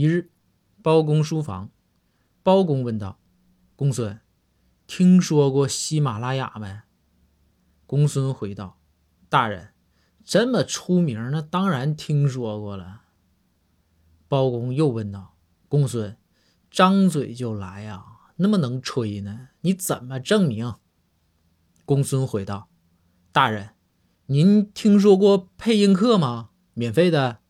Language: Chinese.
一日，包公书房，包公问道，公孙，听说过喜马拉雅没？公孙回道，大人，这么出名，那当然听说过了。包公又问道，公孙，张嘴就来呀，那么能吹呢，你怎么证明？公孙回道，大人，您听说过配音课吗？免费的。